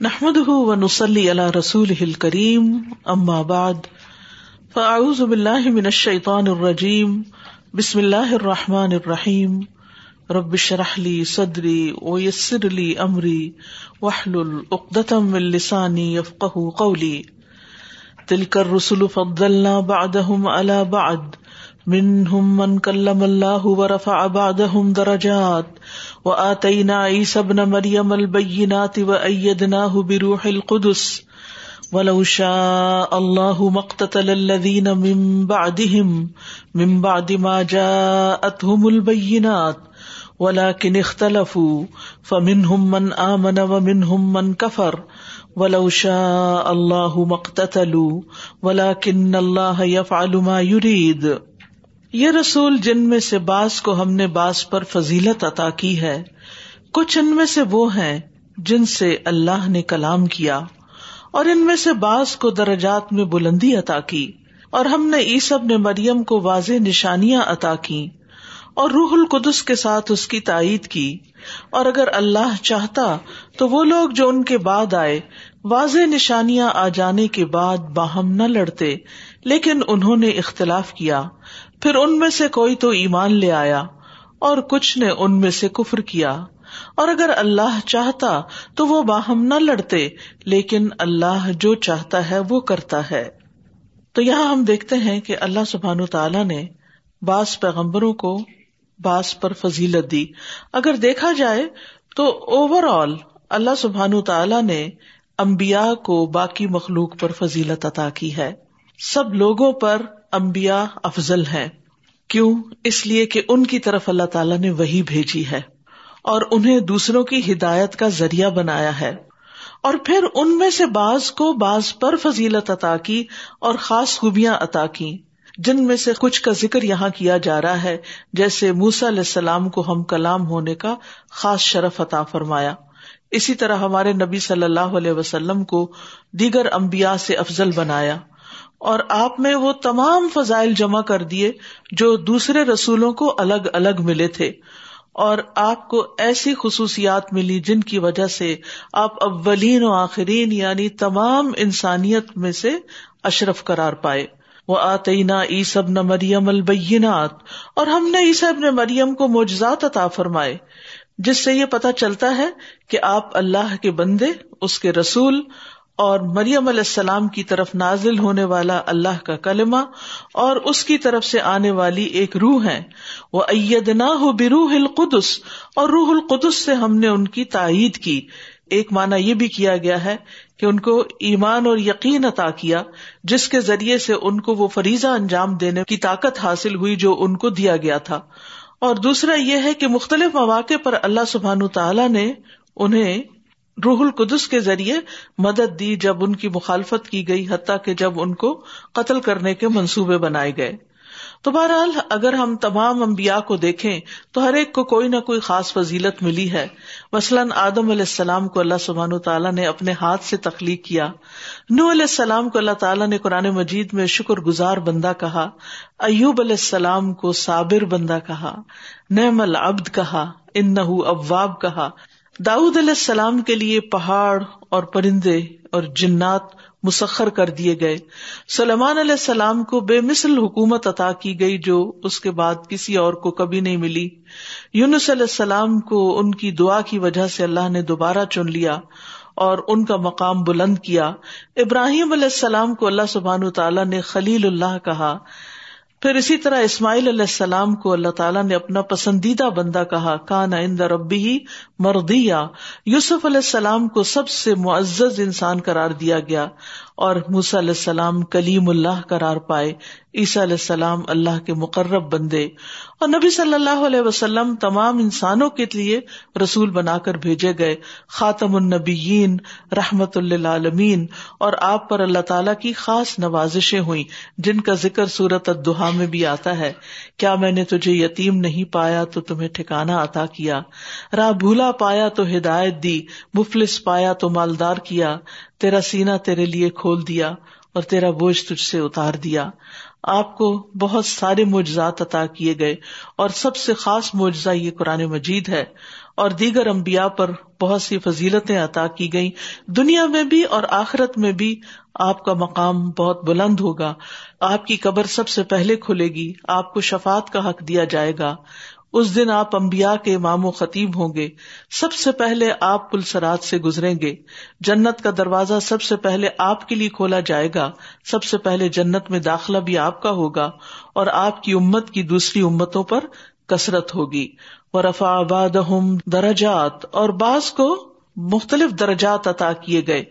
نحمد و نسلی اللہ رسول کریم اما بعد فاعوذ باللہ من الشیطان الرجیم بسم اللہ الرحمٰن الرحیم ربش رحلی صدری ویسر لی امری وحل العقدم السانی یفق قولی تلک الرسل فضلنا بعدهم على بعد منهم من كلم الله ورفع بعدهم درجات وآتينا عيسى ابن مريم البينات وأيدناه بروح القدس ولو شاء الله ما اقتتل الذين من بعدهم من بعد ما جاءتهم البينات ولكن اختلفوا فمنهم من آمن ومنهم من كفر ولو شاء الله ما اقتتلوا ولكن الله يفعل ما يريد یہ رسول جن میں سے باس کو ہم نے باس پر فضیلت عطا کی ہے، کچھ ان میں سے وہ ہیں جن سے اللہ نے کلام کیا، اور ان میں سے باس کو درجات میں بلندی عطا کی، اور ہم نے عیسب نے مریم کو واضح نشانیاں عطا کی، اور روح القدس کے ساتھ اس کی تائید کی۔ اور اگر اللہ چاہتا تو وہ لوگ جو ان کے بعد آئے، واضح نشانیاں آ جانے کے بعد باہم نہ لڑتے، لیکن انہوں نے اختلاف کیا۔ پھر ان میں سے کوئی تو ایمان لے آیا اور کچھ نے ان میں سے کفر کیا۔ اور اگر اللہ چاہتا تو وہ باہم نہ لڑتے، لیکن اللہ جو چاہتا ہے وہ کرتا ہے۔ تو یہاں ہم دیکھتے ہیں کہ اللہ سبحان تعالیٰ نے بعض پیغمبروں کو بعض پر فضیلت دی۔ اگر دیکھا جائے تو اوور آل اللہ سبحان تعالیٰ نے امبیا کو باقی مخلوق پر فضیلت عطا کی ہے۔ سب لوگوں پر امبیا افضل ہے کیوں؟ اس لیے کہ ان کی طرف اللہ تعالیٰ نے وہی بھیجی ہے اور انہیں دوسروں کی ہدایت کا ذریعہ بنایا ہے۔ اور پھر ان میں سے بعض کو بعض پر فضیلت عطا کی اور خاص خوبیاں عطا کی، جن میں سے کچھ کا ذکر یہاں کیا جا رہا ہے، جیسے موسا علیہ السلام کو ہم کلام ہونے کا خاص شرف عطا فرمایا۔ اسی طرح ہمارے نبی صلی اللہ علیہ وسلم کو دیگر امبیا سے افضل بنایا۔ اور آپ میں وہ تمام فضائل جمع کر دیے جو دوسرے رسولوں کو الگ الگ ملے تھے۔ اور آپ کو ایسی خصوصیات ملی جن کی وجہ سے آپ اولین و آخرین یعنی تمام انسانیت میں سے اشرف قرار پائے۔ وہ آتینا عیسب نہ مریم البینات اور ہم نے عیسب نے مریم کو معجزات عطا فرمائے، جس سے یہ پتا چلتا ہے کہ آپ اللہ کے بندے، اس کے رسول اور مریم علیہ السلام کی طرف نازل ہونے والا اللہ کا کلمہ اور اس کی طرف سے آنے والی ایک روح ہے وہ اید نہ ہو بروح القدس اور روح القدس سے ہم نے ان کی تائید کی۔ ایک مانا یہ بھی کیا گیا ہے کہ ان کو ایمان اور یقین عطا کیا، جس کے ذریعے سے ان کو وہ فریضہ انجام دینے کی طاقت حاصل ہوئی جو ان کو دیا گیا تھا۔ اور دوسرا یہ ہے کہ مختلف مواقع پر اللہ سبحان تعالیٰ نے انہیں روح القدس کے ذریعے مدد دی جب ان کی مخالفت کی گئی، حتیٰ کہ جب ان کو قتل کرنے کے منصوبے بنائے گئے۔ تو بہرحال اگر ہم تمام امبیا کو دیکھیں، تو ہر ایک کو کوئی نہ کوئی خاص فضیلت ملی ہے۔ مثلاً آدم علیہ السلام کو اللہ سبحان تعالیٰ نے اپنے ہاتھ سے تخلیق کیا۔ نو علیہ السلام کو اللہ تعالیٰ نے قرآن مجید میں شکر گزار بندہ کہا۔ ایوب علیہ السلام کو صابر بندہ کہا۔ نعم العبد کہا۔ ان اواب کہا۔ داود علیہ السلام کے لیے پہاڑ اور پرندے اور جنات مسخر کر دیے گئے۔ سلمان علیہ السلام کو بے مثل حکومت عطا کی گئی جو اس کے بعد کسی اور کو کبھی نہیں ملی۔ یونس علیہ السلام کو ان کی دعا کی وجہ سے اللہ نے دوبارہ چن لیا اور ان کا مقام بلند کیا۔ ابراہیم علیہ السلام کو اللہ سبحان تعالیٰ نے خلیل اللہ کہا پھر اسی طرح اسماعیل علیہ السلام کو اللہ تعالیٰ نے اپنا پسندیدہ بندہ کہا، کان عند ربی ہی مردیا یوسف علیہ السلام کو سب سے معزز انسان قرار دیا گیا۔ اور موس علیہ السلام کلیم اللہ قرار پائے، عیسیٰ علیہ السلام اللہ کے مقرب بندے۔ اور نبی صلی اللہ علیہ وسلم تمام انسانوں کے لیے رسول بنا کر بھیجے گئے۔ خاتم النبیین، رحمت اللہ عالمین اور آپ پر اللہ تعالیٰ کی خاص نوازشیں ہوئی جن کا ذکر صورت الدحا میں بھی آتا ہے۔ کیا میں نے تجھے یتیم نہیں پایا تو تمہیں ٹھکانا عطا کیا۔ راہ بھولا پایا تو ہدایت دی، مفلس پایا تو مالدار کیا۔ تیرا سینا تیرے لیے کھول دیا اور تیرا بوجھ تجھ سے اتار دیا۔ آپ کو بہت سارے معجزات عطا کیے گئے اور سب سے خاص معجزہ یہ قرآن مجید ہے۔ اور دیگر امبیا پر بہت سی فضیلتیں عطا کی گئی دنیا میں بھی اور آخرت میں بھی آپ کا مقام بہت بلند ہوگا۔ آپ کی قبر سب سے پہلے کھلے گی۔ آپ کو شفات کا حق دیا جائے گا۔ اس دن آپ امبیا کے امام و خطیب ہوں گے۔ سب سے پہلے آپ پلسرات سے گزریں گے۔ جنت کا دروازہ سب سے پہلے آپ کے لیے کھولا جائے گا۔ سب سے پہلے جنت میں داخلہ بھی آپ کا ہوگا اور آپ کی امت کی دوسری امتوں پر کثرت ہوگی۔ وہ رفا آباد درجات اور بعض کو مختلف درجات عطا کیے گئے۔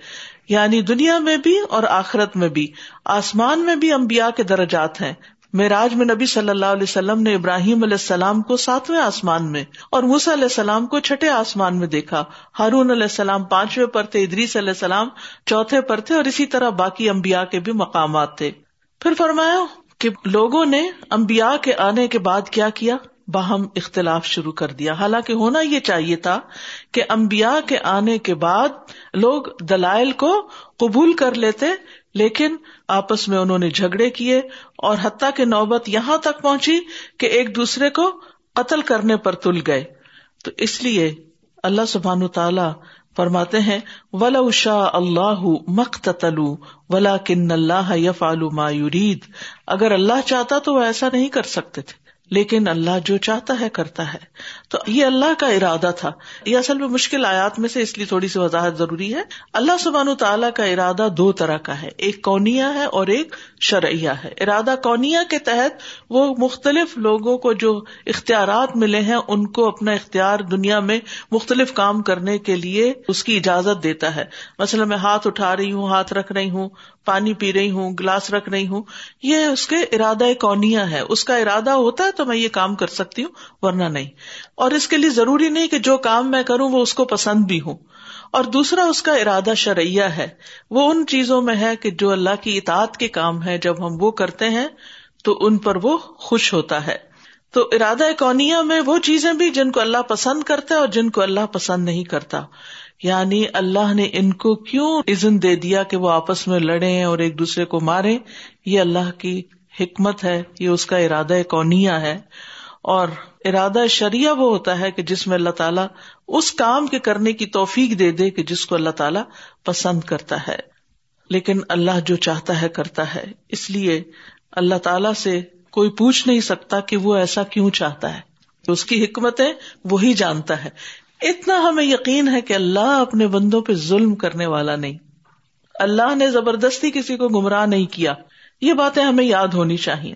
یعنی دنیا میں بھی اور آخرت میں بھی۔ آسمان میں بھی امبیا کے درجات ہیں۔ معراج میں نبی صلی اللہ علیہ وسلم نے ابراہیم علیہ السلام کو ساتویں آسمان میں اور موسا علیہ السلام کو چھٹے آسمان میں دیکھا۔ ہارون علیہ السلام پانچویں پر تھے ادریس علیہ السلام چوتھے پر تھے اور اسی طرح باقی امبیا کے بھی مقامات تھے۔ پھر فرمایا کہ لوگوں نے امبیا کے آنے کے بعد کیا کیا؟ باہم اختلاف شروع کر دیا۔ حالانکہ ہونا یہ چاہیے تھا کہ امبیا کے آنے کے بعد لوگ دلائل کو قبول کر لیتے لیکن آپس میں انہوں نے جھگڑے کیے اور حتیٰ کے نوبت یہاں تک پہنچی کہ ایک دوسرے کو قتل کرنے پر تل گئے۔ تو اس لیے اللہ سبحان تعالی فرماتے ہیں ولا اشا اللہ مختلو ولا کن اللہ یف ما یورید اگر اللہ چاہتا تو وہ ایسا نہیں کر سکتے تھے۔ لیکن اللہ جو چاہتا ہے کرتا ہے۔ تو یہ اللہ کا ارادہ تھا۔ یہ اصل میں مشکل آیات میں سے اس لیے تھوڑی سی وضاحت ضروری ہے۔ اللہ سبحان تعالیٰ کا ارادہ دو طرح کا ہے۔ ایک کونیا ہے اور ایک شرعیہ ہے۔ ارادہ کونیا کے تحت وہ مختلف لوگوں کو جو اختیارات ملے ہیں، ان کو اپنا اختیار دنیا میں مختلف کام کرنے کے لیے اس کی اجازت دیتا ہے۔ مثلا میں ہاتھ اٹھا رہی ہوں، ہاتھ رکھ رہی ہوں، پانی پی رہی ہوں، گلاس رکھ رہی ہوں۔ یہ اس کے ارادہ کونیا ہے۔ اس کا ارادہ ہوتا ہے تو میں یہ کام کر سکتی ہوں، ورنہ نہیں۔ اور اس کے لیے ضروری نہیں کہ جو کام میں کروں وہ اس کو پسند بھی ہوں۔ اور دوسرا، اس کا ارادہ شرعیہ ہے۔ وہ ان چیزوں میں ہے کہ جو اللہ کی اطاعت کے کام ہے جب ہم وہ کرتے ہیں تو ان پر وہ خوش ہوتا ہے۔ تو ارادہ کونیا میں وہ چیزیں بھی جن کو اللہ پسند کرتا ہے اور جن کو اللہ پسند نہیں کرتا۔ یعنی اللہ نے ان کو کیوں عزن دے دیا کہ وہ آپس میں لڑے اور ایک دوسرے کو مارے یہ اللہ کی حکمت ہے، یہ اس کا ارادہ کونیا ہے۔ اور ارادہ شریعہ وہ ہوتا ہے کہ جس میں اللہ تعالیٰ اس کام کے کرنے کی توفیق دے دے کہ جس کو اللہ تعالیٰ پسند کرتا ہے۔ لیکن اللہ جو چاہتا ہے، کرتا ہے۔ اس لیے اللہ تعالی سے کوئی پوچھ نہیں سکتا کہ وہ ایسا کیوں چاہتا ہے۔ اس کی حکمتیں وہی جانتا ہے۔ اتنا ہمیں یقین ہے کہ اللہ اپنے بندوں پہ ظلم کرنے والا نہیں۔ اللہ نے زبردستی کسی کو گمراہ نہیں کیا۔ یہ باتیں ہمیں یاد ہونی چاہیے۔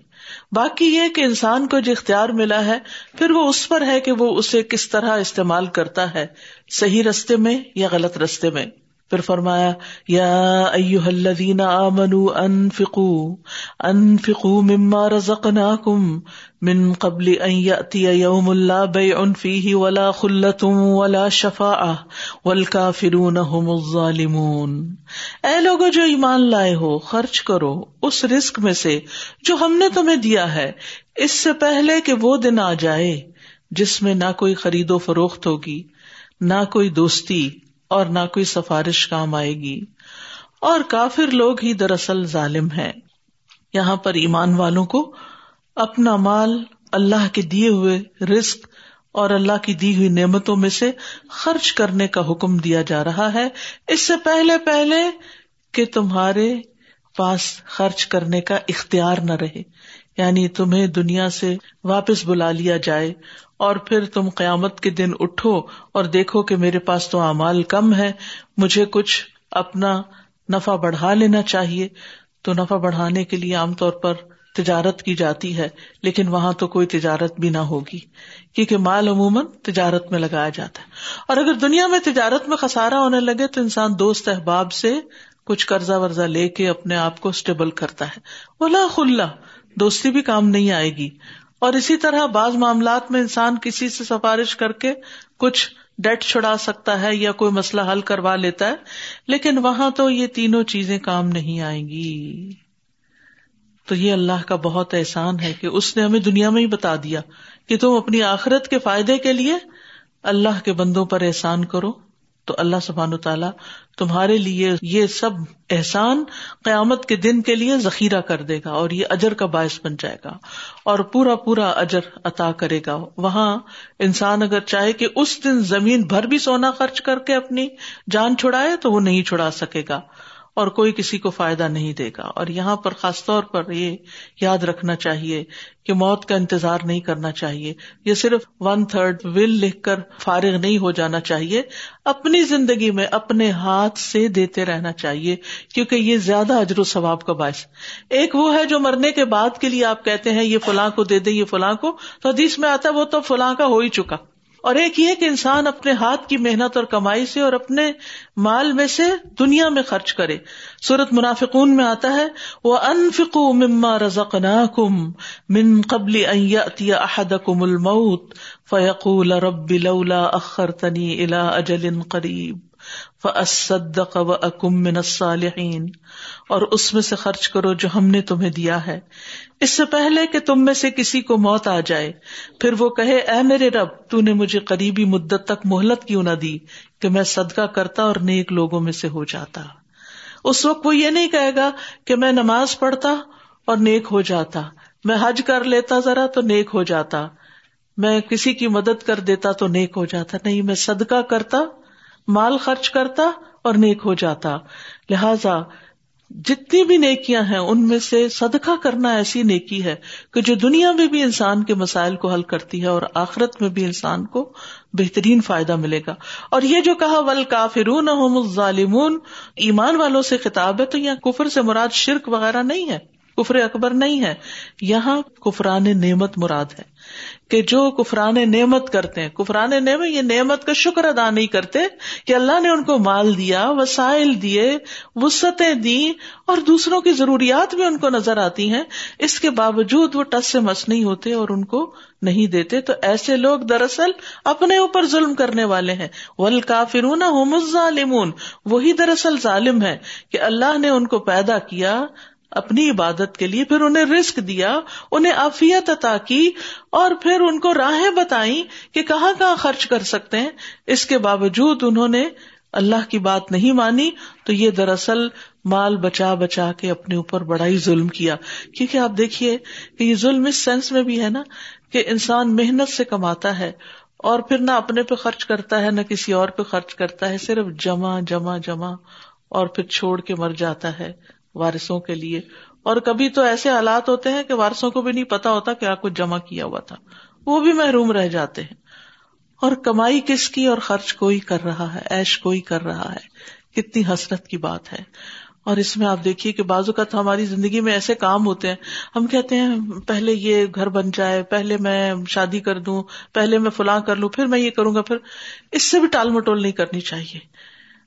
باقی یہ کہ انسان کو جو اختیار ملا ہے، پھر وہ اس پر ہے کہ وہ اسے کس طرح استعمال کرتا ہے، صحیح رستے میں یا غلط رستے میں۔ پھر فرمایا، یا ایوہ الذین آمنوا انفقوا انفقوا مما رزقناکم من قبل ان یأتی یوم لا بیع فیہ ولا خلت ولا شفاعہ، والکافرون هم الظالمون۔ اے لوگو جو ایمان لائے ہو، خرچ کرو اس رزق میں سے جو ہم نے تمہیں دیا ہے۔ اس سے پہلے کہ وہ دن آ جائے، جس میں نہ کوئی خرید و فروخت ہوگی، نہ کوئی دوستی اور نہ کوئی سفارش کام آئے گی۔ اور کافر لوگ ہی دراصل ظالم ہے یہاں پر ایمان والوں کو اپنا مال اللہ کے دیے ہوئے رسک اور اللہ کی دی ہوئی نعمتوں میں سے خرچ کرنے کا حکم دیا جا رہا ہے۔ اس سے پہلے پہلے کہ تمہارے پاس خرچ کرنے کا اختیار نہ رہے۔ یعنی تمہیں دنیا سے واپس بلا لیا جائے اور پھر تم قیامت کے دن اٹھو اور دیکھو کہ میرے پاس تو اعمال کم ہے مجھے کچھ اپنا نفع بڑھا لینا چاہیے۔ تو نفع بڑھانے کے لیے عام طور پر تجارت کی جاتی ہے، لیکن وہاں تو کوئی تجارت بھی نہ ہوگی۔ کیونکہ مال عموماً تجارت میں لگایا جاتا ہے۔ اور اگر دنیا میں تجارت میں خسارا ہونے لگے تو انسان دوست احباب سے کچھ قرضہ ورزہ لے کے اپنے آپ کو اسٹیبل کرتا ہے۔ بولا خلا دوستی بھی کام نہیں آئے گی۔ اور اسی طرح بعض معاملات میں انسان کسی سے سفارش کر کے کچھ ڈیٹ چھڑا سکتا ہے یا کوئی مسئلہ حل کروا لیتا ہے، لیکن وہاں تو یہ تینوں چیزیں کام نہیں آئیں گی۔ تو یہ اللہ کا بہت احسان ہے کہ اس نے ہمیں دنیا میں ہی بتا دیا کہ تم اپنی آخرت کے فائدے کے لیے اللہ کے بندوں پر احسان کرو۔ تو اللہ سبحان تعالیٰ تمہارے لیے یہ سب احسان قیامت کے دن کے لیے ذخیرہ کر دے گا اور یہ اجر کا باعث بن جائے گا اور پورا پورا اجر عطا کرے گا۔ وہاں انسان اگر چاہے کہ اس دن زمین بھر بھی سونا خرچ کر کے اپنی جان چھڑائے تو وہ نہیں چھڑا سکے گا۔ اور کوئی کسی کو فائدہ نہیں دے گا۔ اور یہاں پر خاص طور پر یہ یاد رکھنا چاہیے کہ موت کا انتظار نہیں کرنا چاہیے۔ یہ صرف ون تھرڈ ول لکھ کر فارغ نہیں ہو جانا چاہیے۔ اپنی زندگی میں اپنے ہاتھ سے دیتے رہنا چاہیے، کیونکہ یہ زیادہ اجر و ثواب کا باعث۔ ایک وہ ہے جو مرنے کے بعد کے لیے آپ کہتے ہیں، یہ فلاں کو دے دے، یہ فلاں کو۔ تو حدیث میں آتا ہے، وہ تو فلاں کا ہو ہی چکا۔ اور ایک یہ کہ انسان اپنے ہاتھ کی محنت اور کمائی سے اور اپنے مال میں سے دنیا میں خرچ کرے۔ سورت منافقون میں آتا ہے وہ انفکو مما رزق کم من قبل احد کم المعت فیقول رب لولا اخر تنی الا اجل قریب و اکم من الصالحین اور اس میں سے خرچ کرو جو ہم نے تمہیں دیا ہے۔ اس سے پہلے کہ تم میں سے کسی کو موت آ جائے، پھر وہ کہے، اے میرے رب، تو نے مجھے قریبی مدت تک مہلت کیوں نہ دی کہ میں صدقہ کرتا اور نیک لوگوں میں سے ہو جاتا؟ اس وقت وہ یہ نہیں کہے گا کہ میں نماز پڑھتا اور نیک ہو جاتا، میں حج کر لیتا ذرا تو نیک ہو جاتا، میں کسی کی مدد کر دیتا تو نیک ہو جاتا، نہیں، میں صدقہ کرتا مال خرچ کرتا اور نیک ہو جاتا۔ لہذا جتنی بھی نیکیاں ہیں، ان میں سے صدقہ کرنا ایسی نیکی ہے کہ جو دنیا میں بھی انسان کے مسائل کو حل کرتی ہے اور آخرت میں بھی انسان کو بہترین فائدہ ملے گا۔ اور یہ جو کہا، ول کافرون ظالمون ایمان والوں سے خطاب ہے تو یہاں کفر سے مراد شرک وغیرہ نہیں ہے، کفر اکبر نہیں ہے۔ یہاں کفران نعمت مراد ہے۔ کہ جو کفران نعمت کرتے ہیں، کفران نعمت، یہ نعمت کا شکر ادا نہیں کرتے کہ اللہ نے ان کو مال دیا، وسائل دیے وسطیں دی اور دوسروں کی ضروریات بھی ان کو نظر آتی ہیں۔ اس کے باوجود وہ ٹس سے مس نہیں ہوتے اور ان کو نہیں دیتے۔ تو ایسے لوگ دراصل اپنے اوپر ظلم کرنے والے ہیں۔ ول کافرون ظالمون وہی دراصل ظالم ہے کہ اللہ نے ان کو پیدا کیا اپنی عبادت کے لیے پھر انہیں رسک دیا، انہیں عافیت عطا کی، اور پھر ان کو راہیں بتائی کہ کہاں کہاں خرچ کر سکتے ہیں۔ اس کے باوجود انہوں نے اللہ کی بات نہیں مانی، تو یہ دراصل مال بچا بچا کے اپنے اوپر بڑا ہی ظلم کیا۔ کیونکہ آپ دیکھیے کہ یہ ظلم اس سینس میں بھی ہے نا کہ انسان محنت سے کماتا ہے اور پھر نہ اپنے پہ خرچ کرتا ہے، نہ کسی اور پہ خرچ کرتا ہے، صرف جمع جمع جمع اور پھر چھوڑ کے مر جاتا ہے۔ وارثوں کے لیے۔ اور کبھی تو ایسے حالات ہوتے ہیں کہ وارثوں کو بھی نہیں پتا ہوتا کیا کچھ جمع کیا ہوا تھا۔ وہ بھی محروم رہ جاتے ہیں۔ اور کمائی کس کی اور خرچ کوئی کر رہا ہے؟ ایش کوئی کر رہا ہے؟ کتنی حسرت کی بات ہے۔ اور اس میں آپ دیکھیے کہ بازو کا تو ہماری زندگی میں ایسے کام ہوتے ہیں۔ ہم کہتے ہیں، پہلے یہ گھر بن جائے، پہلے میں شادی کر دوں، پہلے میں فلاں کر لوں، پھر میں یہ کروں گا، پھر اس سے بھی ٹال مٹول نہیں کرنی چاہیے۔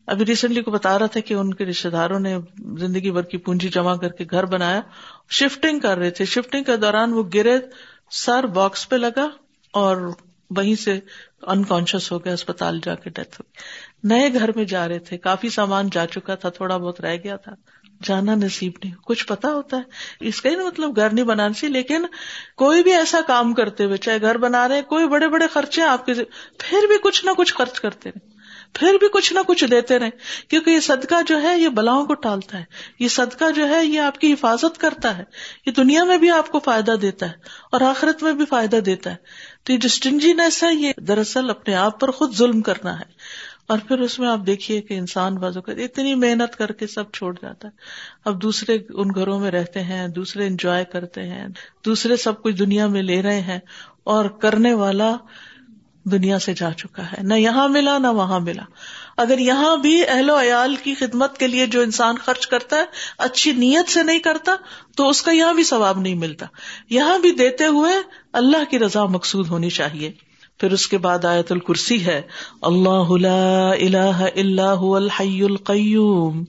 ابھی ریسنٹلی کو بتا رہا تھا کہ ان کے رشتے داروں نے زندگی بھر کی پونجی جمع کر کے گھر بنایا شفٹنگ کر رہے تھے شفٹنگ کے دوران وہ گرے سر باکس پہ لگا اور وہیں سے انکانشیس ہو گیا اسپتال جا کے ڈیتھ ہو گئی۔ نئے گھر میں جا رہے تھے، کافی سامان جا چکا تھا، تھوڑا بہت رہ گیا تھا۔ جانا نصیب نہیں، کچھ پتا ہوتا ہے۔ اس کا ہی نا مطلب گھر نہیں بنانا سی لیکن کوئی بھی ایسا کام کرتے ہوئے، چاہے گھر بنا رہے، کوئی بڑے بڑے خرچے آپ کے پھر بھی کچھ نہ کچھ خرچ کرتے رہے۔ پھر بھی کچھ نہ کچھ دیتے رہے، کیونکہ یہ صدقہ جو ہے، یہ بلاؤں کو ٹالتا ہے۔ یہ صدقہ جو ہے، یہ آپ کی حفاظت کرتا ہے۔ یہ دنیا میں بھی آپ کو فائدہ دیتا ہے اور آخرت میں بھی فائدہ دیتا ہے۔ تو یہ جو اسٹنجینس ہے، یہ دراصل اپنے آپ پر خود ظلم کرنا ہے۔ اور پھر اس میں آپ دیکھیے کہ انسان بازو کا اتنی محنت کر کے سب چھوڑ جاتا ہے۔ اب دوسرے ان گھروں میں رہتے ہیں، دوسرے انجوائے کرتے ہیں، دوسرے سب کچھ دنیا میں لے رہے ہیں اور کرنے والا دنیا سے جا چکا ہے، نہ یہاں ملا، نہ وہاں ملا۔ اگر یہاں بھی اہل و عیال کی خدمت کے لیے جو انسان خرچ کرتا ہے، اچھی نیت سے نہیں کرتا، تو اس کا یہاں بھی ثواب نہیں ملتا۔ یہاں بھی دیتے ہوئے اللہ کی رضا مقصود ہونی چاہیے۔ پھر اس کے بعد آیت الکرسی ہے، اللہ اللہ اللہ الحی القیوم۔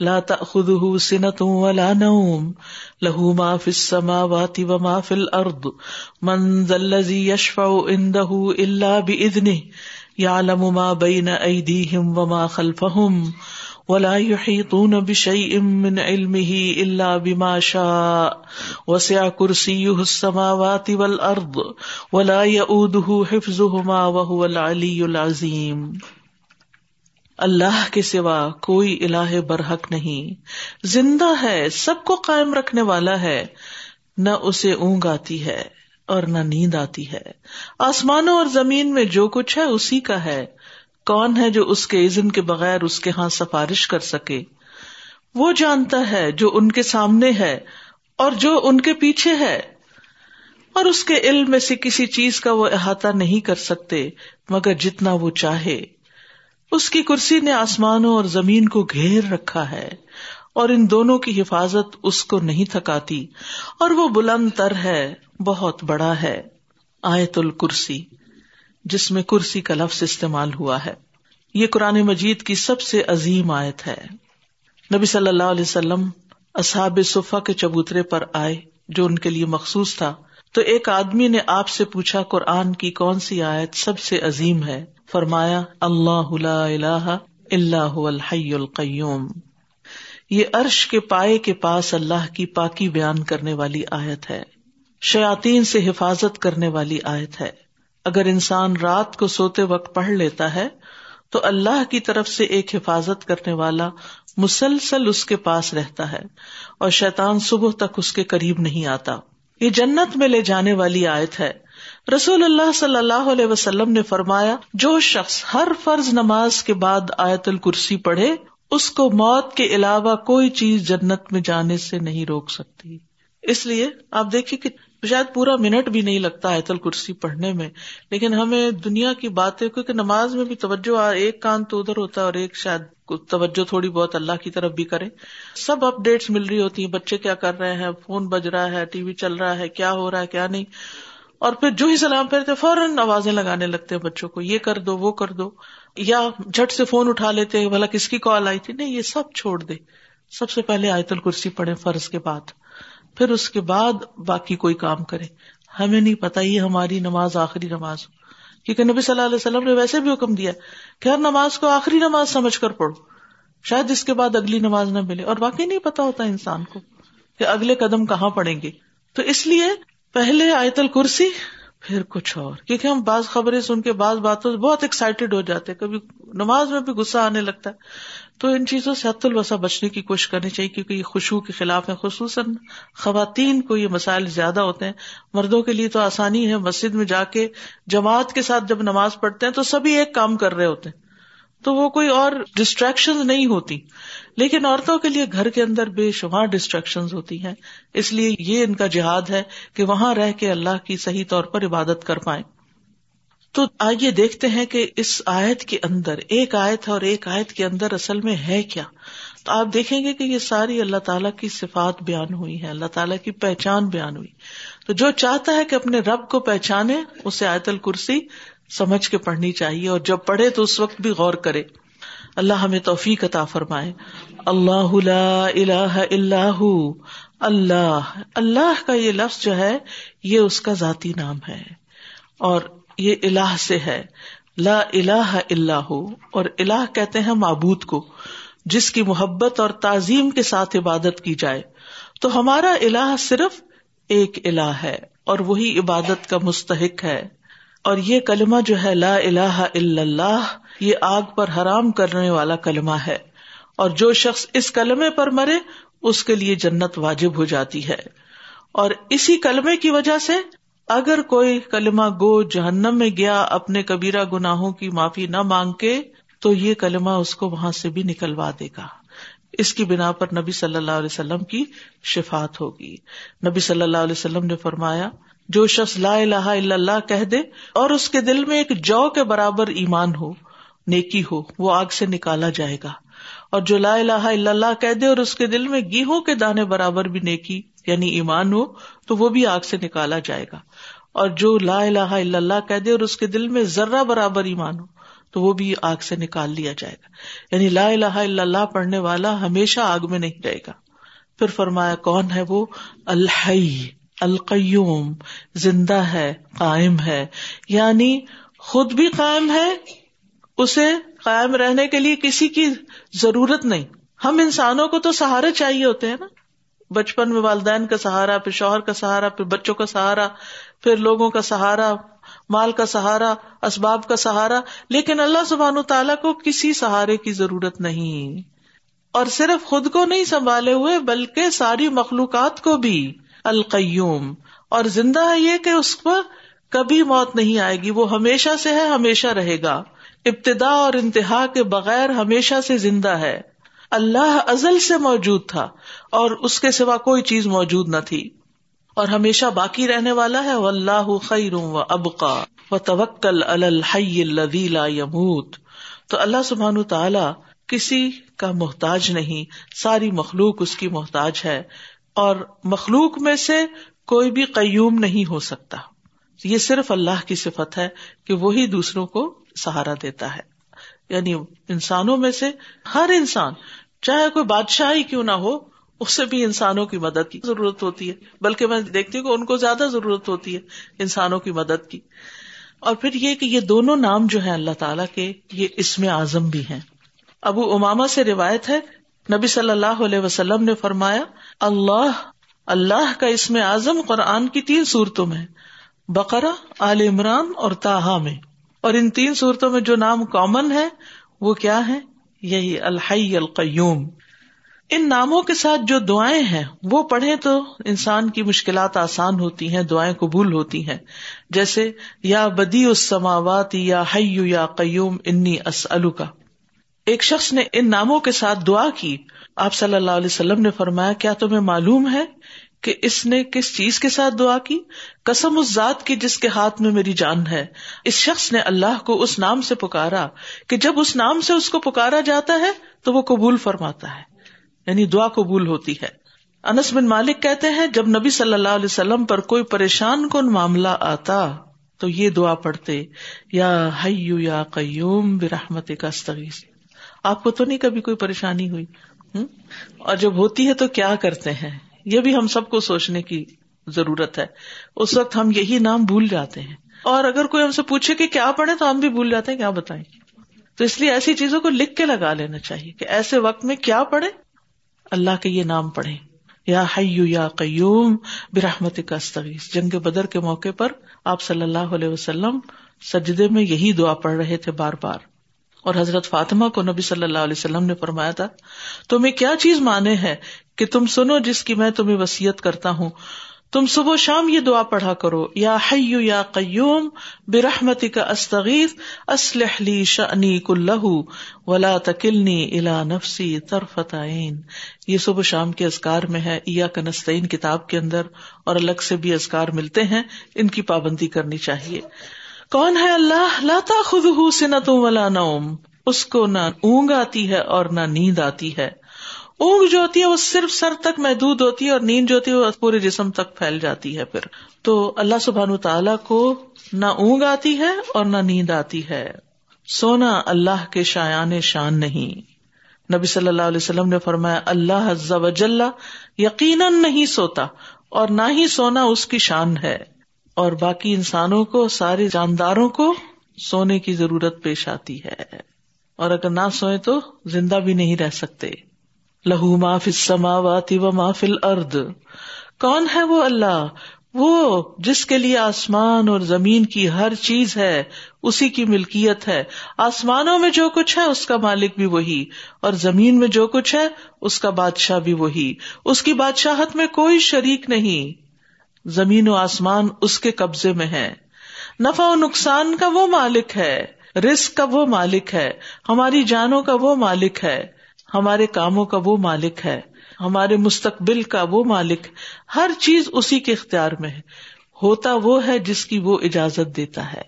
لا تأخذه سنة ولا نوم. له ما في السماوات وما في الأرض. من ذا الذي يشفع عنده إلا بإذنه، يعلم ما بين أيديهم وما خلفهم، ولا يحيطون بشيء من علمه إلا بما شاء. وسع كرسيه السماوات والأرض، ولا يؤوده حفظهما وهو العلي العظيم. اللہ کے سوا کوئی الہ برحق نہیں۔ زندہ ہے، سب کو قائم رکھنے والا ہے۔ نہ اسے اونگ آتی ہے اور نہ نیند آتی ہے۔ آسمانوں اور زمین میں جو کچھ ہے، اسی کا ہے۔ کون ہے جو اس کے عزن کے بغیر اس کے ہاں سفارش کر سکے؟ وہ جانتا ہے جو ان کے سامنے ہے اور جو ان کے پیچھے ہے۔ اور اس کے علم میں سے کسی چیز کا وہ احاطہ نہیں کر سکتے، مگر جتنا وہ چاہے۔ اس کی کرسی نے آسمانوں اور زمین کو گھیر رکھا ہے اور ان دونوں کی حفاظت اس کو نہیں تھکاتی اور وہ بلند تر ہے، بہت بڑا ہے، آیت الکرسی، جس میں کرسی کا لفظ استعمال ہوا ہے۔ یہ قرآن مجید کی سب سے عظیم آیت ہے۔ نبی صلی اللہ علیہ وسلم اصحاب صفا کے چبوترے پر آئے، جو ان کے لیے مخصوص تھا۔ تو ایک آدمی نے آپ سے پوچھا، قرآن کی کون سی آیت سب سے عظیم ہے؟ فرمایا، اللہ اللہ اللہ الحی القیوم۔ یہ عرش کے پائے کے پاس اللہ کی پاکی بیان کرنے والی آیت ہے۔ شیاتین سے حفاظت کرنے والی آیت ہے۔ اگر انسان رات کو سوتے وقت پڑھ لیتا ہے، تو اللہ کی طرف سے ایک حفاظت کرنے والا مسلسل اس کے پاس رہتا ہے اور شیطان صبح تک اس کے قریب نہیں آتا۔ یہ جنت میں لے جانے والی آیت ہے۔ رسول اللہ صلی اللہ علیہ وسلم نے فرمایا، جو شخص ہر فرض نماز کے بعد آیت الکرسی پڑھے، اس کو موت کے علاوہ کوئی چیز جنت میں جانے سے نہیں روک سکتی۔ اس لیے آپ دیکھیے کہ شاید پورا منٹ بھی نہیں لگتا آیت الکرسی پڑھنے میں، لیکن ہمیں دنیا کی باتیں، کیونکہ نماز میں بھی توجہ ایک کان تو ادھر ہوتا ہے اور ایک شاید توجہ تھوڑی بہت اللہ کی طرف بھی کرے۔ سب اپ ڈیٹس مل رہی ہوتی ہیں، بچے کیا کر رہے ہیں، فون بج رہا ہے، ٹی وی چل رہا ہے، کیا ہو رہا ہے، کیا نہیں۔ اور پھر جو ہی سلام پھیرتے، فوراً آوازیں لگانے لگتے ہیں بچوں کو، یہ کر دو، وہ کر دو۔ یا جھٹ سے فون اٹھا لیتے بھلا کس کی کال آئی تھی؟ نہیں، یہ سب چھوڑ دے۔ سب سے پہلے آیت الکرسی پڑھے فرض کے بعد۔ پھر اس کے بعد باقی کوئی کام کرے۔ ہمیں نہیں پتا یہ ہماری نماز آخری نماز ہو۔ کیونکہ نبی صلی اللہ علیہ وسلم نے ویسے بھی حکم دیا کہ ہر نماز کو آخری نماز سمجھ کر پڑھو۔ شاید اس کے بعد اگلی نماز نہ ملے۔ اور باقی نہیں پتا ہوتا انسان کو کہ اگلے قدم کہاں پڑیں گے۔ تو اس لیے پہلے آیت الکرسی پھر کچھ اور۔ کیونکہ ہم بعض خبریں سن کے بعض باتوں سے بہت ایکسائٹیڈ ہو جاتے ہیں۔ کبھی نماز میں بھی غصہ آنے لگتا ہے۔ تو ان چیزوں سے حت الوسا بچنے کی کوشش کرنی چاہیے کیونکہ یہ خوشبو کے خلاف ہے خصوصاً خواتین کو یہ مسائل زیادہ ہوتے ہیں۔ مردوں کے لیے تو آسانی ہے۔ مسجد میں جا کے جماعت کے ساتھ جب نماز پڑھتے ہیں تو سبھی ایک کام کر رہے ہوتے ہیں۔ تو وہ کوئی اور ڈسٹریکشن نہیں ہوتی۔ لیکن عورتوں کے لیے گھر کے اندر بے شمار ڈسٹریکشن ہوتی ہیں۔ اس لیے یہ ان کا جہاد ہے کہ وہاں رہ کے اللہ کی صحیح طور پر عبادت کر پائیں۔ تو آئیے دیکھتے ہیں کہ اس آیت کے اندر، ایک آیت اور ایک آیت کے اندر اصل میں ہے کیا۔ تو آپ دیکھیں گے کہ یہ ساری اللہ تعالیٰ کی صفات بیان ہوئی ہے اللہ تعالیٰ کی پہچان بیان ہوئی۔ تو جو چاہتا ہے کہ اپنے رب کو پہچانے، اسے آیت الکرسی سمجھ کے پڑھنی چاہیے اور جب پڑھے تو اس وقت بھی غور کرے۔ اللہ ہمیں توفیق عطا فرمائے۔ اللہ اللہ اللہ اللہ اللہ کا یہ لفظ جو ہے، یہ اس کا ذاتی نام ہے۔ اور یہ اللہ سے ہے۔ لا الہ الا ہو۔ اور الہ کہتے ہیں معبود کو، جس کی محبت اور تعظیم کے ساتھ عبادت کی جائے۔ تو ہمارا الہ صرف ایک الہ ہے اور وہی عبادت کا مستحق ہے۔ اور یہ کلمہ جو ہے لا الہ الا اللہ، یہ آگ پر حرام کرنے والا کلمہ ہے۔ اور جو شخص اس کلمے پر مرے، اس کے لیے جنت واجب ہو جاتی ہے۔ اور اسی کلمے کی وجہ سے اگر کوئی کلمہ گو جہنم میں گیا، اپنے کبیرا گناہوں کی معافی نہ مانگ کے تو یہ کلمہ اس کو وہاں سے بھی نکلوا دے گا۔ اس کی بنا پر نبی صلی اللہ علیہ وسلم کی شفات ہوگی۔ نبی صلی اللہ علیہ وسلم نے فرمایا جو شخص لا الہ الا اللہ کہہ دے اور اس کے دل میں ایک جو کے برابر ایمان ہو، نیکی ہو، وہ آگ سے نکالا جائے گا۔ اور جو لا الہ الا اللہ کہہ دے اور اس کے دل میں گیہوں کے دانے برابر بھی نیکی یعنی ایمان ہو، تو وہ بھی آگ سے نکالا جائے گا۔ اور جو لا الہ الا اللہ کہہ دے اور اس کے دل میں ذرہ برابر ایمان ہو، تو وہ بھی آگ سے نکال لیا جائے گا۔ یعنی لا الہ الا اللہ پڑھنے والا ہمیشہ آگ میں نہیں رہے گا۔ پھر فرمایا، کون ہے وہ؟ الحی۔ القیوم، زندہ ہے، قائم ہے۔ یعنی خود بھی قائم ہے، اسے قائم رہنے کے لیے کسی کی ضرورت نہیں۔ ہم انسانوں کو تو سہارے چاہیے ہوتے ہیں نا۔ بچپن میں والدین کا سہارا، پھر شوہر کا سہارا، پھر بچوں کا سہارا، پھر لوگوں کا سہارا، مال کا سہارا، اسباب کا سہارا۔ لیکن اللہ سبحان تعالیٰ کو کسی سہارے کی ضرورت نہیں۔ اور صرف خود کو نہیں سنبھالے ہوئے، بلکہ ساری مخلوقات کو بھی۔ القیوم۔ اور زندہ ہے یہ کہ اس پر کبھی موت نہیں آئے گی، وہ ہمیشہ سے ہے، ہمیشہ رہے گا۔ ابتدا اور انتہا کے بغیر ہمیشہ سے زندہ ہے۔ اللہ ازل سے موجود تھا اور اس کے سوا کوئی چیز موجود نہ تھی۔ اور ہمیشہ باقی رہنے والا ہے۔ اللہ خیر و ابقا۔ و توکل الحی الدیلا یموت۔ تو اللہ سبحان تعالی کسی کا محتاج نہیں، ساری مخلوق اس کی محتاج ہے۔ اور مخلوق میں سے کوئی بھی قیوم نہیں ہو سکتا۔ یہ صرف اللہ کی صفت ہے کہ وہی دوسروں کو سہارا دیتا ہے۔ یعنی انسانوں میں سے ہر انسان، چاہے کوئی بادشاہی کیوں نہ ہو، اس سے بھی انسانوں کی مدد کی ضرورت ہوتی ہے۔ بلکہ میں دیکھتی ہوں کہ ان کو زیادہ ضرورت ہوتی ہے انسانوں کی مدد کی۔ اور پھر یہ کہ یہ دونوں نام جو ہے اللہ تعالیٰ کے، یہ اسم اعظم بھی ہیں۔ ابو اماما سے روایت ہے نبی صلی اللہ علیہ وسلم نے فرمایا، اللہ اللہ کا اسم اعظم قرآن کی تین صورتوں میں بقرا عال عمران اور تاہا میں۔ اور ان تین صورتوں میں جو نام کامن ہے، وہ کیا ہے؟ یہی الحی القیوم۔ ان ناموں کے ساتھ جو دعائیں ہیں، وہ پڑھیں تو انسان کی مشکلات آسان ہوتی ہیں، دعائیں قبول ہوتی ہیں۔ جیسے، یا بدی اس سماوات یا حیو یا قیوم، انی اسلو کا ایک شخص نے ان ناموں کے ساتھ دعا کی۔ آپ صلی اللہ علیہ وسلم نے فرمایا، کیا تمہیں معلوم ہے کہ اس نے کس چیز کے ساتھ دعا کی؟ قسم اس ذات کی جس کے ہاتھ میں میری جان ہے۔ اس شخص نے اللہ کو اس نام سے پکارا کہ جب اس نام سے اس کو پکارا جاتا ہے تو وہ قبول فرماتا ہے یعنی دعا قبول ہوتی ہے۔ انس بن مالک کہتے ہیں، جب نبی صلی اللہ علیہ وسلم پر کوئی پریشان کن معاملہ آتا تو یہ دعا پڑھتے، یا حیو یا قیوم برحمت کا استغیث۔ آپ کو تو نہیں کبھی کوئی پریشانی ہوئی اور جب ہوتی ہے تو کیا کرتے ہیں؟ یہ بھی ہم سب کو سوچنے کی ضرورت ہے۔ اس وقت ہم یہی نام بھول جاتے ہیں۔ اور اگر کوئی ہم سے پوچھے کہ کیا پڑھے تو ہم بھی بھول جاتے ہیں، کیا بتائیں؟ تو اس لیے ایسی چیزوں کو لکھ کے لگا لینا چاہیے کہ ایسے وقت میں کیا پڑھے اللہ کے یہ نام پڑھے یا حیو یا قیوم برحمت کا استغیث جنگ بدر کے موقع پر آپ صلی اللہ علیہ وسلم سجدے میں یہی دعا پڑھ رہے تھے بار بار۔ اور حضرت فاطمہ کو نبی صلی اللہ علیہ وسلم نے فرمایا تھا، تمہیں کیا چیز مانے ہے کہ تم سنو جس کی میں تمہیں وسیعت کرتا ہوں؟ تم صبح شام یہ دعا پڑھا کرو، یا حیو یا قیوم برحمتی کا استغیث اسلح لی شنی کلہ، ولا تکلنی الا نفسی طرفت عین یہ صبح شام کے ازکار میں ہے ایا کنستین کتاب کے اندر، اور الگ سے بھی ازکار ملتے ہیں، ان کی پابندی کرنی چاہیے۔ کون ہے اللہ؟ لاتا خود سنتوں والا نوم۔ اس کو نہ اونگ آتی ہے اور نہ نیند آتی ہے۔ اونگ جو ہوتی ہے وہ صرف سر تک محدود ہوتی ہے اور نیند جو ہوتی ہے وہ پورے جسم تک پھیل جاتی ہے پھر۔ تو اللہ سبحان تعالیٰ کو نہ اونگ آتی ہے اور نہ نیند آتی ہے۔ سونا اللہ کے شایان شان نہیں۔ نبی صلی اللہ علیہ وسلم نے فرمایا، اللہ وجل یقیناً نہیں سوتا اور نہ ہی سونا اس کی شان ہے۔ اور باقی انسانوں کو، سارے جانداروں کو سونے کی ضرورت پیش آتی ہے۔ اور اگر نہ سوئے تو زندہ بھی نہیں رہ سکتے۔ لہو ما فل و ما فل ارد کون ہے وہ اللہ؟ وہ جس کے لیے آسمان اور زمین کی ہر چیز ہے، اسی کی ملکیت ہے۔ آسمانوں میں جو کچھ ہے، اس کا مالک بھی وہی۔ اور زمین میں جو کچھ ہے، اس کا بادشاہ بھی وہی۔ اس کی بادشاہت میں کوئی شریک نہیں۔ زمین و آسمان اس کے قبضے میں ہے نفع و نقصان کا وہ مالک ہے رسک کا وہ مالک ہے، ہماری جانوں کا وہ مالک ہے، ہمارے کاموں کا وہ مالک ہے، ہمارے مستقبل کا وہ مالک۔ ہر چیز اسی کے اختیار میں ہے۔ ہوتا وہ ہے جس کی وہ اجازت دیتا ہے۔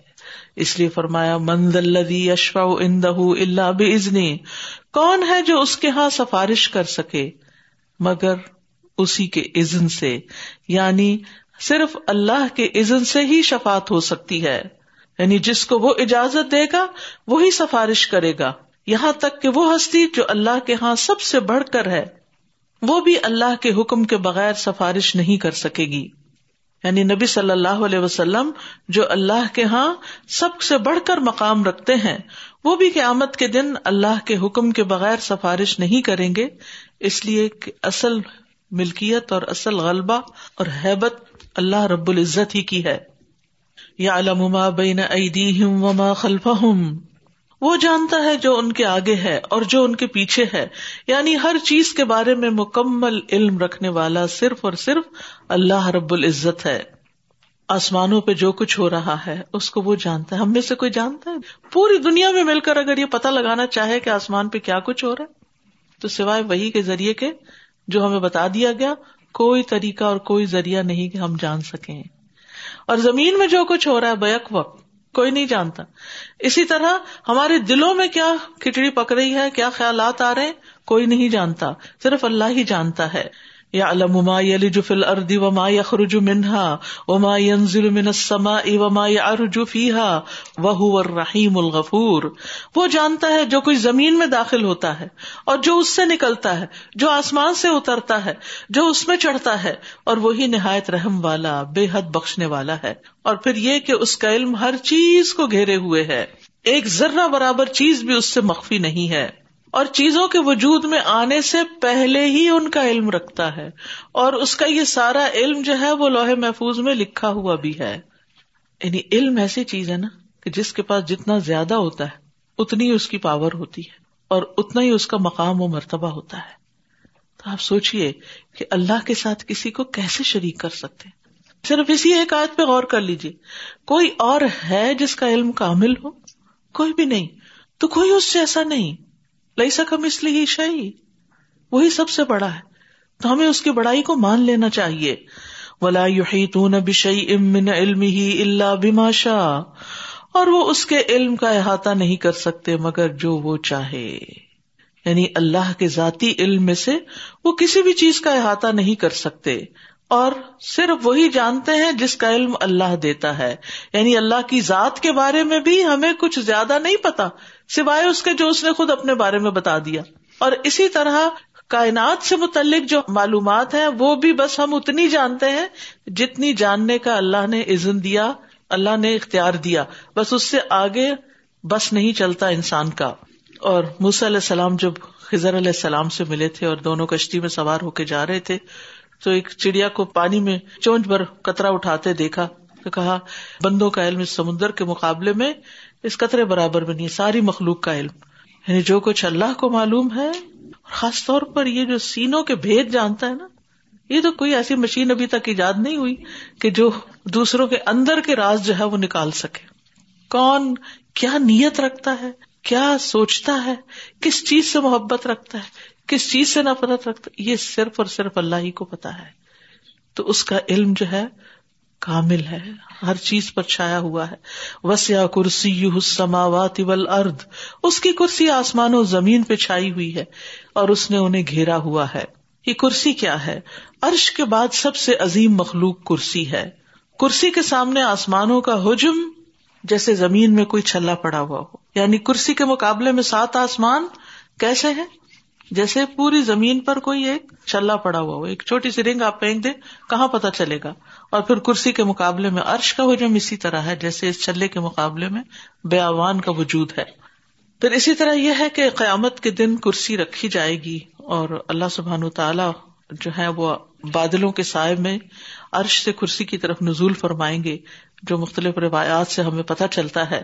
اس لیے فرمایا مند الدی اشفا اندہ اللہ بزنی کون ہے جو اس کے ہاں سفارش کر سکے مگر اسی کے عزن سے یعنی صرف اللہ کے عزن سے ہی شفات ہو سکتی ہے۔ یعنی جس کو وہ اجازت دے گا، وہی سفارش کرے گا۔ یہاں تک کہ وہ ہستی جو اللہ کے ہاں سب سے بڑھ کر ہے، وہ بھی اللہ کے حکم کے بغیر سفارش نہیں کر سکے گی۔ یعنی نبی صلی اللہ علیہ وسلم جو اللہ کے ہاں سب سے بڑھ کر مقام رکھتے ہیں، وہ بھی قیامت کے دن اللہ کے حکم کے بغیر سفارش نہیں کریں گے۔ اس لیے کہ اصل ملکیت اور اصل غلبہ اور حیبت اللہ رب العزت ہی کی ہے۔ یا علما بین ایدیہم وما خلفہم۔ وہ جانتا ہے جو ان کے آگے ہے اور جو ان کے پیچھے ہے۔ یعنی ہر چیز کے بارے میں مکمل علم رکھنے والا صرف اور صرف اللہ رب العزت ہے۔ آسمانوں پہ جو کچھ ہو رہا ہے، اس کو وہ جانتا ہے۔ ہم میں سے کوئی جانتا ہے؟ پوری دنیا میں مل کر اگر یہ پتا لگانا چاہے کہ آسمان پہ کیا کچھ ہو رہا ہے، تو سوائے وہی کے ذریعے کے جو ہمیں بتا دیا گیا کوئی طریقہ اور کوئی ذریعہ نہیں کہ ہم جان سکیں۔ اور زمین میں جو کچھ ہو رہا ہے بیک وقت، کوئی نہیں جانتا۔ اسی طرح ہمارے دلوں میں کیا کھچڑی پک رہی ہے، کیا خیالات آ رہے ہیں، کوئی نہیں جانتا، صرف اللہ ہی جانتا ہے۔ یا علما یلج فی الارض وما یخرج منها وما ينزل من السماء وما يعرج فيها وهو الرحیم الغفور۔ وہ جانتا ہے جو کچھ زمین میں داخل ہوتا ہے اور جو اس سے نکلتا ہے، جو آسمان سے اترتا ہے، جو اس میں چڑھتا ہے، اور وہی نہایت رحم والا، بے حد بخشنے والا ہے۔ اور پھر یہ کہ اس کا علم ہر چیز کو گھیرے ہوئے ہے۔ ایک ذرہ برابر چیز بھی اس سے مخفی نہیں ہے۔ اور چیزوں کے وجود میں آنے سے پہلے ہی ان کا علم رکھتا ہے اور اس کا یہ سارا علم جو ہے وہ لوہے محفوظ میں لکھا ہوا بھی ہے۔ یعنی علم ایسی چیز ہے نا کہ جس کے پاس جتنا زیادہ ہوتا ہے، اتنی اس کی پاور ہوتی ہے اور اتنا ہی اس کا مقام و مرتبہ ہوتا ہے۔ تو آپ سوچیے کہ اللہ کے ساتھ کسی کو کیسے شریک کر سکتے صرف اسی ایک آیت پہ غور کر لیجیے کوئی اور ہے جس کا علم کامل ہو؟ کوئی بھی نہیں۔ تو کوئی اس سے ایسا نہیں۔ لئی سکم اس لیے شاہی۔ وہی سب سے بڑا ہے۔ تو ہمیں اس کی بڑائی کو مان لینا چاہیے۔ ولا من علم ہی اللہ بماشا اور وہ اس کے علم کا احاطہ نہیں کر سکتے مگر جو وہ چاہے۔ یعنی اللہ کے ذاتی علم میں سے وہ کسی بھی چیز کا احاطہ نہیں کر سکتے۔ اور صرف وہی جانتے ہیں جس کا علم اللہ دیتا ہے۔ یعنی اللہ کی ذات کے بارے میں بھی ہمیں کچھ زیادہ نہیں پتا۔ سوائے اس کے جو اس نے خود اپنے بارے میں بتا دیا۔ اور اسی طرح کائنات سے متعلق جو معلومات ہیں، وہ بھی بس ہم اتنی جانتے ہیں جتنی جاننے کا اللہ نے عزن دیا، اللہ نے اختیار دیا۔ بس اس سے آگے بس نہیں چلتا انسان کا۔ اور موسی علیہ السلام جب خزر علیہ السلام سے ملے تھے اور دونوں کشتی میں سوار ہو کے جا رہے تھے، تو ایک چڑیا کو پانی میں چونچ بھر کترا اٹھاتے دیکھا، تو کہا، بندوں کا علم اس سمندر کے مقابلے میں اس قطرے برابر بنی ساری مخلوق کا علم۔ یعنی جو کچھ اللہ کو معلوم ہے خاص طور پر یہ جو سینوں کے بھید جانتا ہے نا، یہ تو کوئی ایسی مشین ابھی تک ایجاد نہیں ہوئی کہ جو دوسروں کے اندر کے راز جو ہے وہ نکال سکے۔ کون کیا نیت رکھتا ہے؟ کیا سوچتا ہے؟ کس چیز سے محبت رکھتا ہے؟ کس چیز سے نفرت رکھتا ہے؟ یہ صرف اور صرف اللہ ہی کو پتا ہے۔ تو اس کا علم جو ہے کامل ہے، ہر چیز پر چھایا ہوا ہے۔ وسیا کرسی یو سماوات ارد اس کی کرسی آسمان و زمین پہ چھائی ہوئی ہے اور اس نے انہیں گھیرا ہوا ہے۔ یہ کرسی کیا ہے؟ عرش کے بعد سب سے عظیم مخلوق کرسی ہے۔ کرسی کے سامنے آسمانوں کا حجم جیسے زمین میں کوئی چھلا پڑا ہوا ہو۔ یعنی کرسی کے مقابلے میں سات آسمان کیسے ہے جیسے پوری زمین پر کوئی ایک چلا پڑا ہوا ہو۔ ایک چھوٹی سی رنگ آپ پھینک دیں، کہاں پتا چلے گا؟ اور پھر کرسی کے مقابلے میں عرش کا حجم اسی طرح ہے، جیسے اس چلے کے مقابلے میں بیاوان کا وجود ہے۔ پھر اسی طرح یہ ہے کہ قیامت کے دن کرسی رکھی جائے گی اور اللہ سبحان تعالی جو ہے وہ بادلوں کے سائے میں عرش سے کرسی کی طرف نزول فرمائیں گے، جو مختلف روایات سے ہمیں پتہ چلتا ہے۔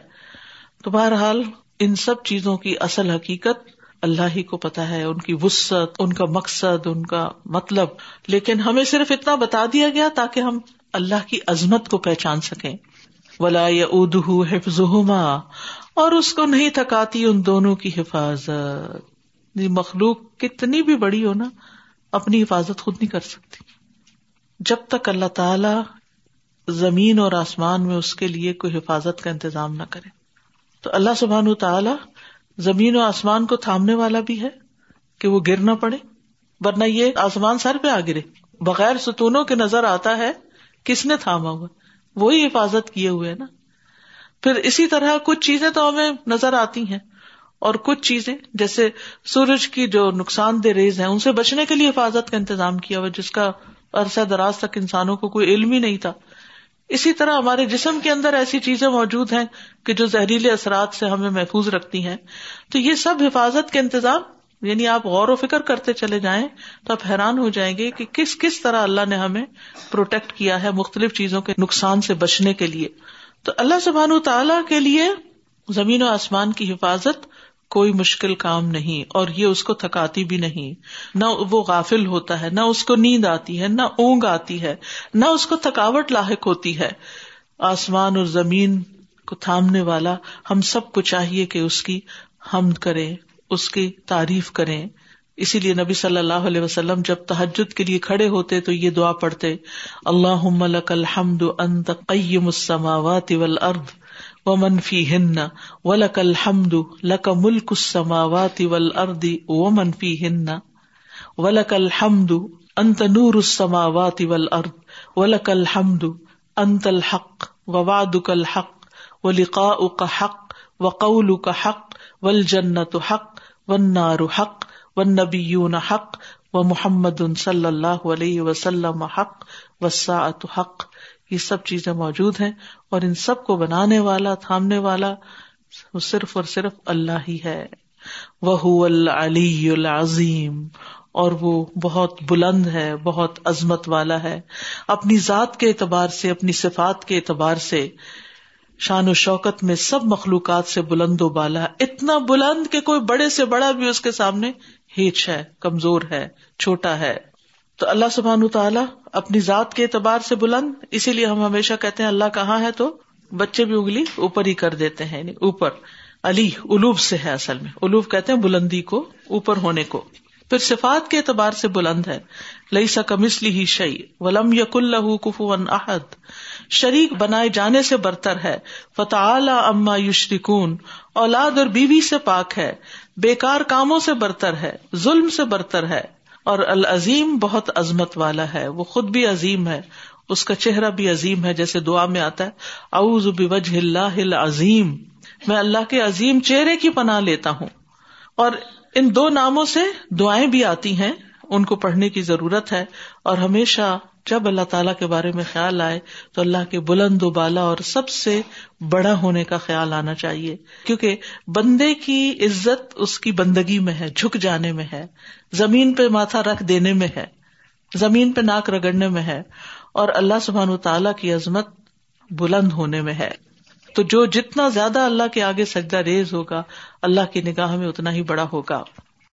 تو بہرحال ان سب چیزوں کی اصل حقیقت اللہ ہی کو پتا ہے، ان کی وسط ان کا مقصد، ان کا مطلب۔ لیکن ہمیں صرف اتنا بتا دیا گیا تاکہ ہم اللہ کی عظمت کو پہچان سکیں۔ ولا اد حفظ اور اس کو نہیں تھکاتی ان دونوں کی حفاظت۔ مخلوق کتنی بھی بڑی ہو نا، اپنی حفاظت خود نہیں کر سکتی۔ جب تک اللہ تعالی زمین اور آسمان میں اس کے لیے کوئی حفاظت کا انتظام نہ کرے۔ تو اللہ سبحان تعالی زمین و آسمان کو تھامنے والا بھی ہے کہ وہ گر نہ پڑے، ورنہ یہ آسمان سر پہ آ گرے۔ بغیر ستونوں کے نظر آتا ہے کس نے تھاما ہوا؟ وہی حفاظت کیے ہوئے نا۔ پھر اسی طرح کچھ چیزیں تو ہمیں نظر آتی ہیں۔ اور کچھ چیزیں، جیسے سورج کی جو نقصان دہ ریز ہیں، ان سے بچنے کے لیے حفاظت کا انتظام کیا ہوا، جس کا عرصہ دراز تک انسانوں کو کوئی علم ہی نہیں تھا۔ اسی طرح ہمارے جسم کے اندر ایسی چیزیں موجود ہیں کہ جو زہریلے اثرات سے ہمیں محفوظ رکھتی ہیں۔ تو یہ سب حفاظت کے انتظام یعنی آپ غور و فکر کرتے چلے جائیں تو آپ حیران ہو جائیں گے کہ کس کس طرح اللہ نے ہمیں پروٹیکٹ کیا ہے مختلف چیزوں کے نقصان سے بچنے کے لیے۔ تو اللہ سبحان تعالیٰ کے لیے زمین و آسمان کی حفاظت کوئی مشکل کام نہیں اور یہ اس کو تھکاتی بھی نہیں۔ نہ وہ غافل ہوتا ہے، نہ اس کو نیند آتی ہے، نہ اونگ آتی ہے، نہ اس کو تھکاوٹ لاحق ہوتی ہے۔ آسمان اور زمین کو تھامنے والا ہم سب کو چاہیے کہ اس کی حمد کرے۔ اس کی تعریف کریں۔ اسی لیے نبی صلی اللہ علیہ وسلم جب تحجد کے لیے کھڑے ہوتے تو یہ دعا پڑھتے اللہ لک الحمد انت قیم السماوات والارض ومن فیہن ولک الحمد لک ملک السماوات والارض ومن فیہن ولک الحمد انت نور السماوات والارض ولک الحمد انت الحق ووعدک الحق ولقاؤک حق وقولک حق والجنت حق والنار حق، والنبیون حق و محمد صلی اللہ علیہ وسلم حق وساعت حق۔ یہ سب چیزیں موجود ہیں اور ان سب کو بنانے والا، تھامنے والا صرف اور صرف اللہ ہی ہے۔ وہ العلی العظیم۔ اور وہ بہت بلند ہے، بہت عظمت والا ہے۔ اپنی ذات کے اعتبار سے، اپنی صفات کے اعتبار سے شان و شوکت میں سب مخلوقات سے بلند و بالا، اتنا بلند کہ کوئی بڑے سے بڑا بھی اس کے سامنے ہیچ ہے، کمزور ہے، چھوٹا ہے۔ تو اللہ سبحان تعالیٰ اپنی ذات کے اعتبار سے بلند، اسی لیے ہم ہمیشہ کہتے ہیں اللہ کہاں ہے تو بچے بھی اگلی اوپر ہی کر دیتے ہیں یعنی اوپر، علی الوب سے ہے اصل میں۔ الوب کہتے ہیں بلندی کو، اوپر ہونے کو۔ پھر صفات کے اعتبار سے بلند ہے۔ لئی سا کمسلی ہی شعی ولم یق اللہ کفو احد۔ شریک بنائے جانے سے برتر ہے۔ فتح اما یشرکون۔ اولاد اور بیوی سے پاک ہے۔ بےکار کاموں سے برتر ہے۔ ظلم سے برتر ہے۔ اور العظیم بہت عظمت والا ہے۔ وہ خود بھی عظیم ہے۔ اس کا چہرہ بھی عظیم ہے جیسے دعا میں آتا ہے۔ اعوذ بوجہ اللہ عظیم میں اللہ کے عظیم چہرے کی پناہ لیتا ہوں۔ اور ان دو ناموں سے دعائیں بھی آتی ہیں۔ ان کو پڑھنے کی ضرورت ہے۔ اور ہمیشہ جب اللہ تعالیٰ کے بارے میں خیال آئے تو اللہ کے بلند و بالا اور سب سے بڑا ہونے کا خیال آنا چاہیے۔ کیونکہ بندے کی عزت اس کی بندگی میں ہے، جھک جانے میں ہے۔ زمین پہ ماتھا رکھ دینے میں ہے۔ زمین پہ ناک رگڑنے میں ہے۔ اور اللہ سبحان و تعالیٰ کی عظمت بلند ہونے میں ہے۔ تو جو جتنا زیادہ اللہ کے آگے سجدہ ریز ہوگا، اللہ کی نگاہ میں اتنا ہی بڑا ہوگا۔